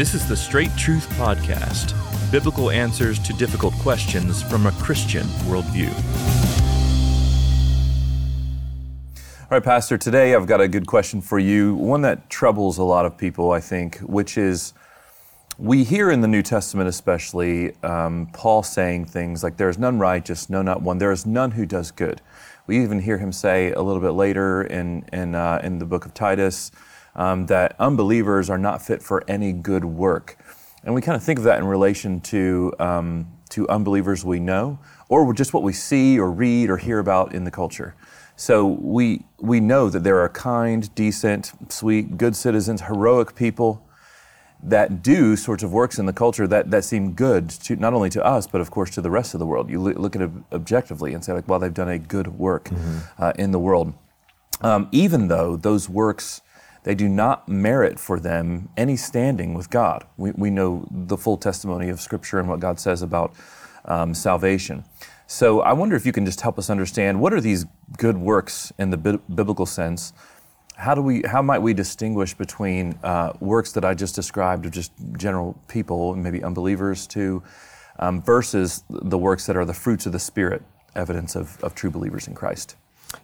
This is the Straight Truth Podcast biblical answers to difficult questions from a Christian worldview. All right, Pastor, today I've got a good question for you, one that troubles a lot of people, I think, which is we hear in the New Testament, especially, um, Paul saying things like, There is none righteous, no, not one. There is none who does good. We even hear him say a little bit later in, in, uh, in the book of Titus um, that unbelievers are not fit for any good work. And we kind of think of that in relation to, um, to unbelievers we know, or just what we see or read or hear about in the culture. So we, we know that there are kind, decent, sweet, good citizens, heroic people that do sorts of works in the culture that, that seem good to not only to us, but of course to the rest of the world. You look at it objectively and say, like, well, they've done a good work mm-hmm. uh, in the world. Um, even though those works they do not merit for them any standing with God. We, we know the full testimony of Scripture and what God says about um, salvation. So I wonder if you can just help us understand what are these good works in the bi- biblical sense? How do we? How might we distinguish between uh, works that I just described of just general people, maybe unbelievers, to um, versus the works that are the fruits of the Spirit, evidence of, of true believers in Christ?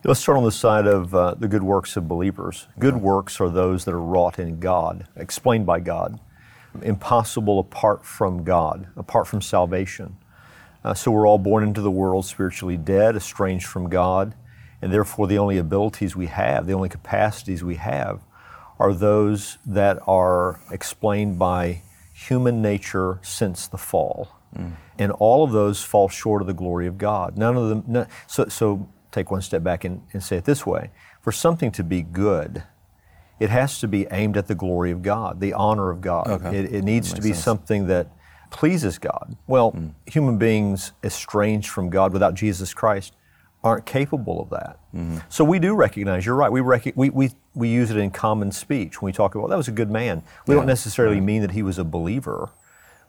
Let's start on the side of uh, the good works of believers. Good works are those that are wrought in God, explained by God, impossible apart from God, apart from salvation. Uh, so we're all born into the world spiritually dead, estranged from God, and therefore the only abilities we have, the only capacities we have, are those that are explained by human nature since the fall. Mm. And all of those fall short of the glory of God. None of them. So, so take one step back and, and say it this way for something to be good, it has to be aimed at the glory of God, the honor of God. Okay. It, it, needs to be sense. something that pleases God. Well, mm. human beings estranged from God without Jesus Christ aren't capable of that. Mm-hmm. So we do recognize, you're right, we, rec- we, we, we use it in common speech when we talk about, that was a good man. We yeah. don't necessarily yeah. mean that he was a believer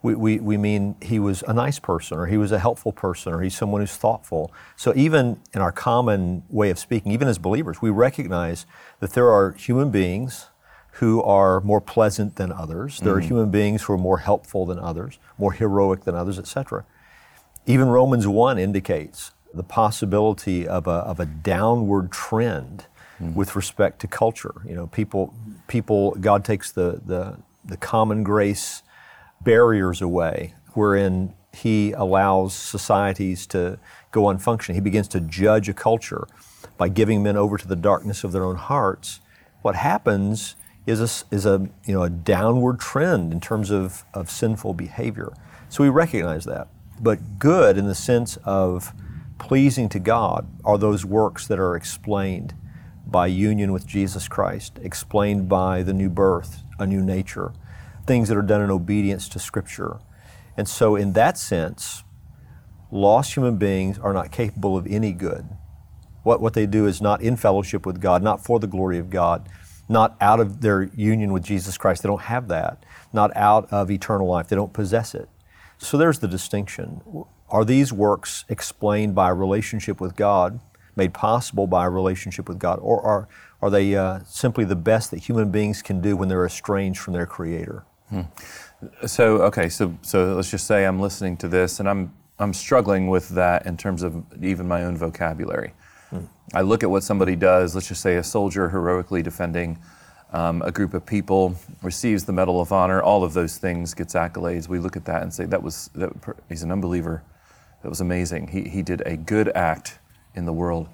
we, we, we mean he was a nice person or he was a helpful person or he's someone who's thoughtful. So, even in our common way of speaking, even as believers, we recognize that there are human beings who are more pleasant than others. There mm-hmm. are human beings who are more helpful than others, more heroic than others, etc. Even Romans 1 indicates the possibility of a, of a downward trend mm-hmm. with respect to culture. You know, people, people God takes the, the, the common grace barriers away wherein he allows societies to go unfunctioning. He begins to judge a culture by giving men over to the darkness of their own hearts. What happens is a, is a, you know, a downward trend in terms of, of sinful behavior. So we recognize that. But good in the sense of pleasing to God are those works that are explained by union with Jesus Christ, explained by the new birth, a new nature, things that are done in obedience to Scripture. And so, in that sense, lost human beings are not capable of any good. What, what they do is not in fellowship with God, not for the glory of God, not out of their union with Jesus Christ. They don't have that. Not out of eternal life. They don't possess it. So there's the distinction. Are these works explained by a relationship with God, made possible by a relationship with God, or are, are they uh, simply the best that human beings can do when they're estranged from their Creator? Hmm. So okay, so so let's just say I'm listening to this and I'm I'm struggling with that in terms of even my own vocabulary. Hmm. I look at what somebody does. Let's just say a soldier heroically defending um, a group of people receives the Medal of Honor. All of those things gets accolades. We look at that and say that was that, he's an unbeliever. That was amazing. He he did a good act in the world,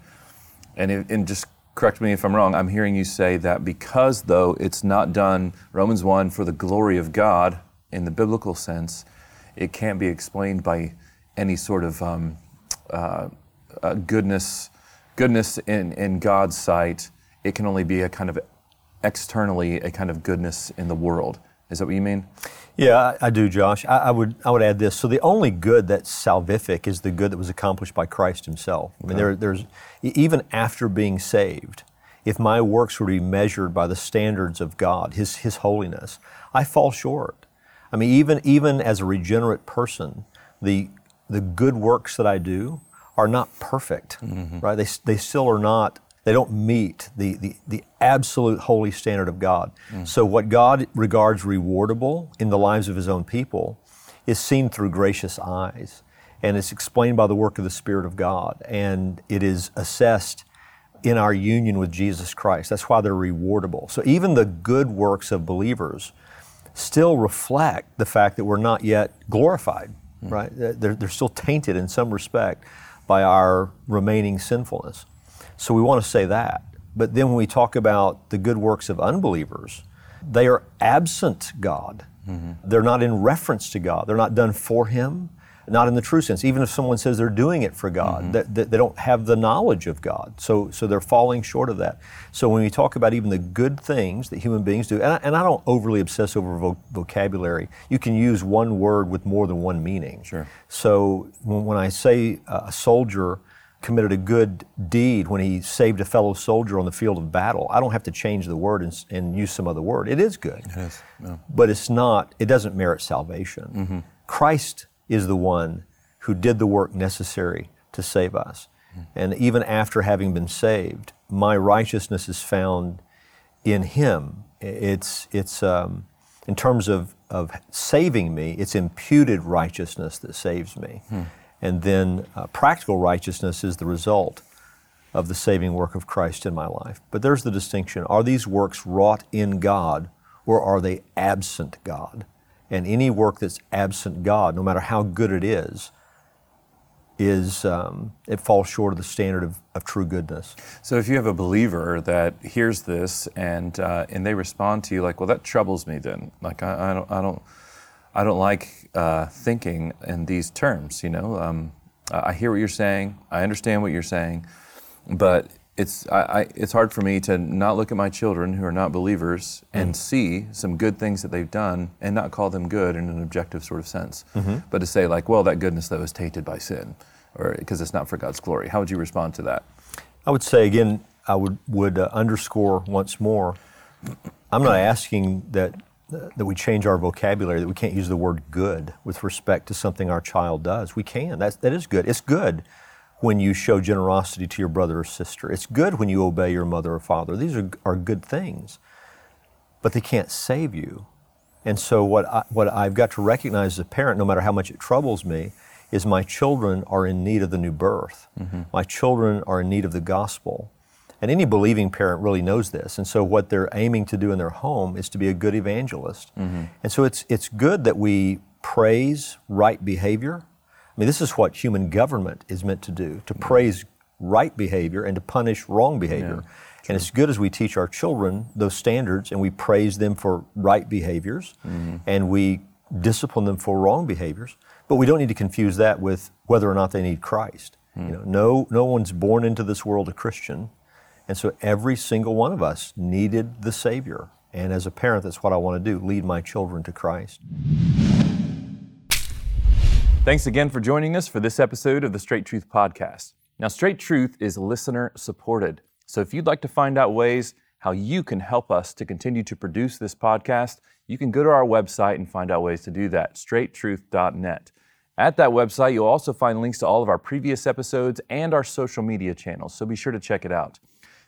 and it, and just correct me if I'm wrong, I'm hearing you say that because, though, it's not done, Romans 1, for the glory of God in the biblical sense, it can't be explained by any sort of um, uh, uh, goodness, goodness in, in God's sight. It can only be a kind of externally a kind of goodness in the world. Is that what you mean? Yeah, I, I do, Josh. I, I, would I would add this. So the only good that's salvific is the good that was accomplished by Christ Himself. I mean, there, there's even after being saved, if my works were to be measured by the standards of God, His His holiness, I fall short. I mean, even even as a regenerate person, the the good works that I do are not perfect, mm-hmm. right? They they still are not They don't meet the, the, the absolute holy standard of God. Mm. So, what God regards rewardable in the lives of His own people is seen through gracious eyes. And it's explained by the work of the Spirit of God. And it is assessed in our union with Jesus Christ. That's why they're rewardable. So, even the good works of believers still reflect the fact that we're not yet glorified, mm. right? They're, they're still tainted in some respect by our remaining sinfulness. So we want to say that. But then when we talk about the good works of unbelievers, they are absent God. They're not in reference to God. They're not done for Him, not in the true sense. Even if someone says they're doing it for God, that, that they don't have the knowledge of God. So, so they're falling short of that. So when we talk about even the good things that human beings do, and I, and I don't overly obsess over vo- vocabulary, you can use one word with more than one meaning. Sure. So when, when I say uh, a soldier committed a good deed when he saved a fellow soldier on the field of battle, I don't have to change the word and, and use some other word. It is good. It is. Yeah. But it's not, it doesn't merit salvation. Mm-hmm. Christ is the one who did the work necessary to save us. Mm. And even after having been saved, my righteousness is found in Him. It's, it's um, in terms of, of saving me, it's imputed righteousness that saves me. Hmm. And then uh, practical righteousness is the result of the saving work of Christ in my life. But there's the distinction. Are these works wrought in God or are they absent God? And any work that's absent God, no matter how good it is, is um, it falls short of the standard of, of true goodness. So if you have a believer that hears this and uh, and they respond to you like, well, that troubles me. Then, like, I, I don't, I don't, I don't like uh, thinking in these terms. You know, um, I hear what you're saying. I understand what you're saying, but it's I, I, it's hard for me to not look at my children who are not believers and see some good things that they've done and not call them good in an objective sort of sense, but to say like, well, that goodness though is tainted by sin, or because it's not for God's glory. How would you respond to that? I would say again, I would would uh, underscore once more. I'm not asking that that we change our vocabulary, that we can't use the word good with respect to something our child does. We can. That's, that is good. It's good when you show generosity to your brother or sister. It's good when you obey your mother or father. These are, are good things, but they can't save you. And so, what, I, what I've got to recognize as a parent, no matter how much it troubles me, is my children are in need of the new birth. Mm-hmm. My children are in need of the gospel. And any believing parent really knows this. And so, what they're aiming to do in their home is to be a good evangelist. Mm-hmm. And so, it's, it's good that we praise right behavior. I mean, this is what human government is meant to do to praise right behavior and to punish wrong behavior. and it's good as we teach our children those standards and we praise them for right behaviors mm-hmm. and we discipline them for wrong behaviors. But we don't need to confuse that with whether or not they need Christ. You hmm. know, no, no one's born into this world a Christian. And so every single one of us needed the Savior. And as a parent, that's what I want to do lead my children to Christ. Thanks again for joining us for this episode of the Straight Truth Podcast. Now, Straight Truth is listener supported. So if you'd like to find out ways how you can help us to continue to produce this podcast, you can go to our website and find out ways to do that, straighttruth.net. At that website, you'll also find links to all of our previous episodes and our social media channels, so be sure to check it out.